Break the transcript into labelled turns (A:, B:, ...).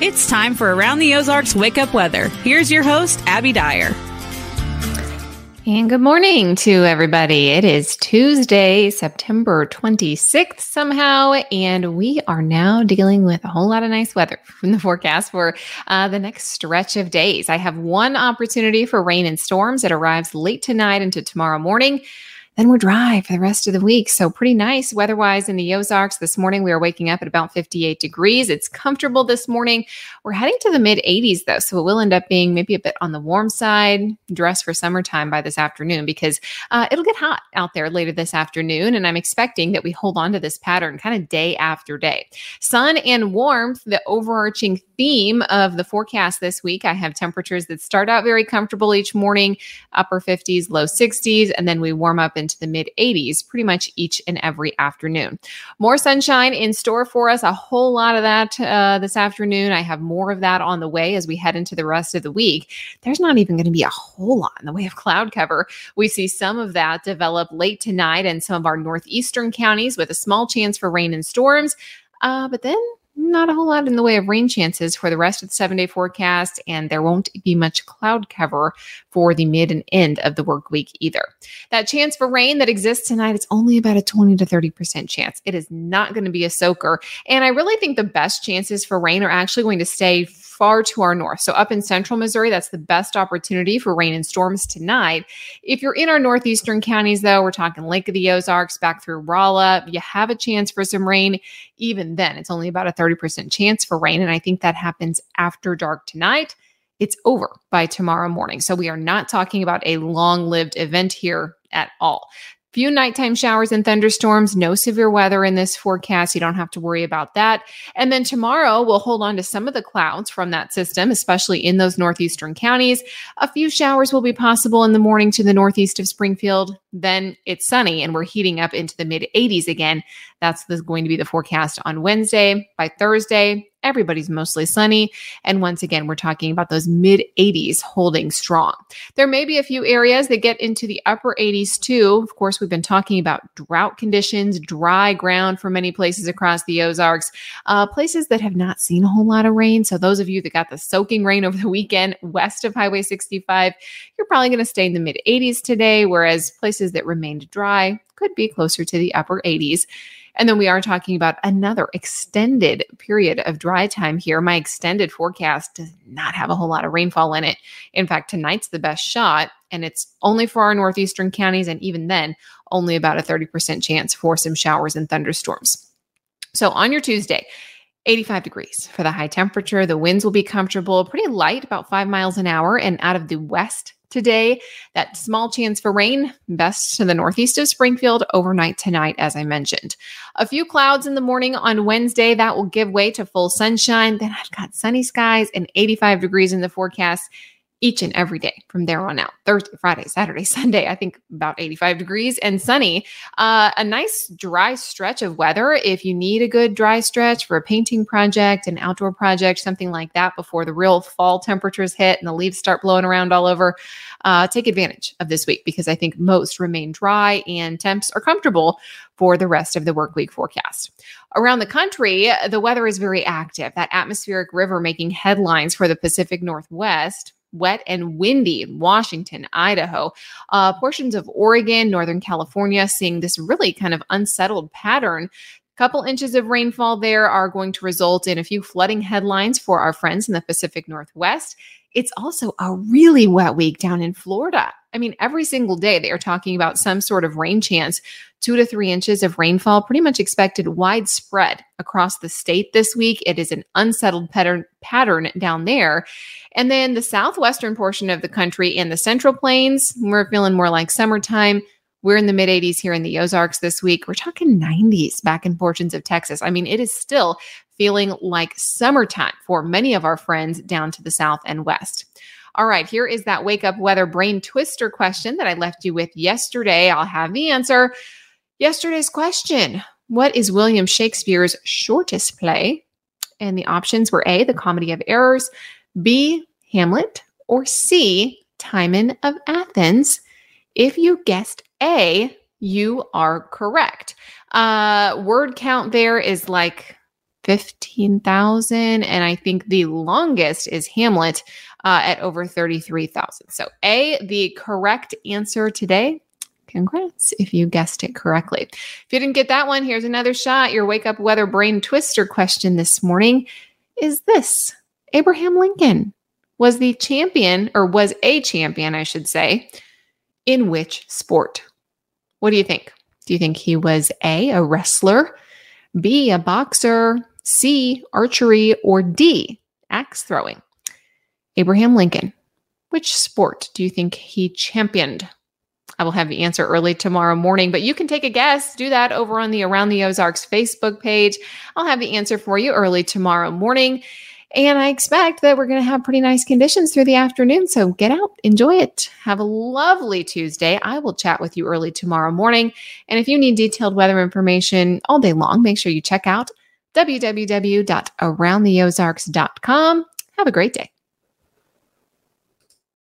A: It's time for Around the Ozarks Wake Up Weather. Here's your host, Abby Dyer.
B: And good morning to everybody. It is Tuesday, September 26th, somehow, and we are now dealing with a whole lot of nice weather from the forecast for uh, the next stretch of days. I have one opportunity for rain and storms. It arrives late tonight into tomorrow morning. Then we're dry for the rest of the week. So, pretty nice weather wise in the Ozarks. This morning, we are waking up at about 58 degrees. It's comfortable this morning. We're heading to the mid 80s, though. So, it will end up being maybe a bit on the warm side, dress for summertime by this afternoon because uh, it'll get hot out there later this afternoon. And I'm expecting that we hold on to this pattern kind of day after day. Sun and warmth, the overarching theme of the forecast this week. I have temperatures that start out very comfortable each morning, upper 50s, low 60s, and then we warm up into the mid 80s pretty much each and every afternoon. More sunshine in store for us, a whole lot of that uh, this afternoon. I have more of that on the way as we head into the rest of the week. There's not even going to be a whole lot in the way of cloud cover. We see some of that develop late tonight in some of our northeastern counties with a small chance for rain and storms. Uh, but then not a whole lot in the way of rain chances for the rest of the seven day forecast, and there won't be much cloud cover for the mid and end of the work week either. That chance for rain that exists tonight, it's only about a 20 to 30% chance. It is not going to be a soaker. And I really think the best chances for rain are actually going to stay far to our north. So, up in central Missouri, that's the best opportunity for rain and storms tonight. If you're in our northeastern counties, though, we're talking Lake of the Ozarks back through Rolla, you have a chance for some rain. Even then, it's only about a 30% chance for rain. And I think that happens after dark tonight. It's over by tomorrow morning. So, we are not talking about a long lived event here at all. Few nighttime showers and thunderstorms, no severe weather in this forecast. You don't have to worry about that. And then tomorrow, we'll hold on to some of the clouds from that system, especially in those northeastern counties. A few showers will be possible in the morning to the northeast of Springfield. Then it's sunny and we're heating up into the mid 80s again. That's going to be the forecast on Wednesday. By Thursday, everybody's mostly sunny. And once again, we're talking about those mid 80s holding strong. There may be a few areas that get into the upper 80s too. Of course, we've been talking about drought conditions, dry ground for many places across the Ozarks, uh, places that have not seen a whole lot of rain. So, those of you that got the soaking rain over the weekend west of Highway 65, you're probably going to stay in the mid 80s today, whereas places that remained dry could be closer to the upper 80s. And then we are talking about another extended period of dry time here. My extended forecast does not have a whole lot of rainfall in it. In fact, tonight's the best shot, and it's only for our northeastern counties. And even then, only about a 30% chance for some showers and thunderstorms. So on your Tuesday, 85 degrees for the high temperature. The winds will be comfortable, pretty light, about five miles an hour, and out of the west today. That small chance for rain, best to the northeast of Springfield overnight tonight, as I mentioned. A few clouds in the morning on Wednesday that will give way to full sunshine. Then I've got sunny skies and 85 degrees in the forecast each and every day from there on out. Thursday, Friday, Saturday, Sunday, I think about 85 degrees and sunny. Uh, a nice dry stretch of weather. If you need a good dry stretch for a painting project, an outdoor project, something like that before the real fall temperatures hit and the leaves start blowing around all over, uh, take advantage of this week because I think most remain dry and temps are comfortable for the rest of the work week forecast. Around the country, the weather is very active. That atmospheric river making headlines for the Pacific Northwest wet and windy in Washington, Idaho, uh, portions of Oregon, Northern California, seeing this really kind of unsettled pattern A couple inches of rainfall there are going to result in a few flooding headlines for our friends in the Pacific Northwest. It's also a really wet week down in Florida. I mean, every single day they are talking about some sort of rain chance. Two to three inches of rainfall, pretty much expected widespread across the state this week. It is an unsettled pattern pattern down there. And then the southwestern portion of the country and the central plains, we're feeling more like summertime. We're in the mid 80s here in the Ozarks this week. We're talking 90s back in portions of Texas. I mean, it is still feeling like summertime for many of our friends down to the south and west. All right, here is that wake up weather brain twister question that I left you with yesterday. I'll have the answer. Yesterday's question What is William Shakespeare's shortest play? And the options were A, The Comedy of Errors, B, Hamlet, or C, Timon of Athens. If you guessed A, you are correct. Uh, word count there is like 15,000. And I think the longest is Hamlet uh, at over 33,000. So, A, the correct answer today. Congrats if you guessed it correctly. If you didn't get that one, here's another shot. Your wake up weather brain twister question this morning is this Abraham Lincoln was the champion, or was a champion, I should say, in which sport? What do you think? Do you think he was A, a wrestler, B, a boxer, C, archery, or D, axe throwing? Abraham Lincoln, which sport do you think he championed? I will have the answer early tomorrow morning, but you can take a guess. Do that over on the Around the Ozarks Facebook page. I'll have the answer for you early tomorrow morning. And I expect that we're going to have pretty nice conditions through the afternoon. So get out, enjoy it. Have a lovely Tuesday. I will chat with you early tomorrow morning. And if you need detailed weather information all day long, make sure you check out www.aroundtheozarks.com. Have a great day.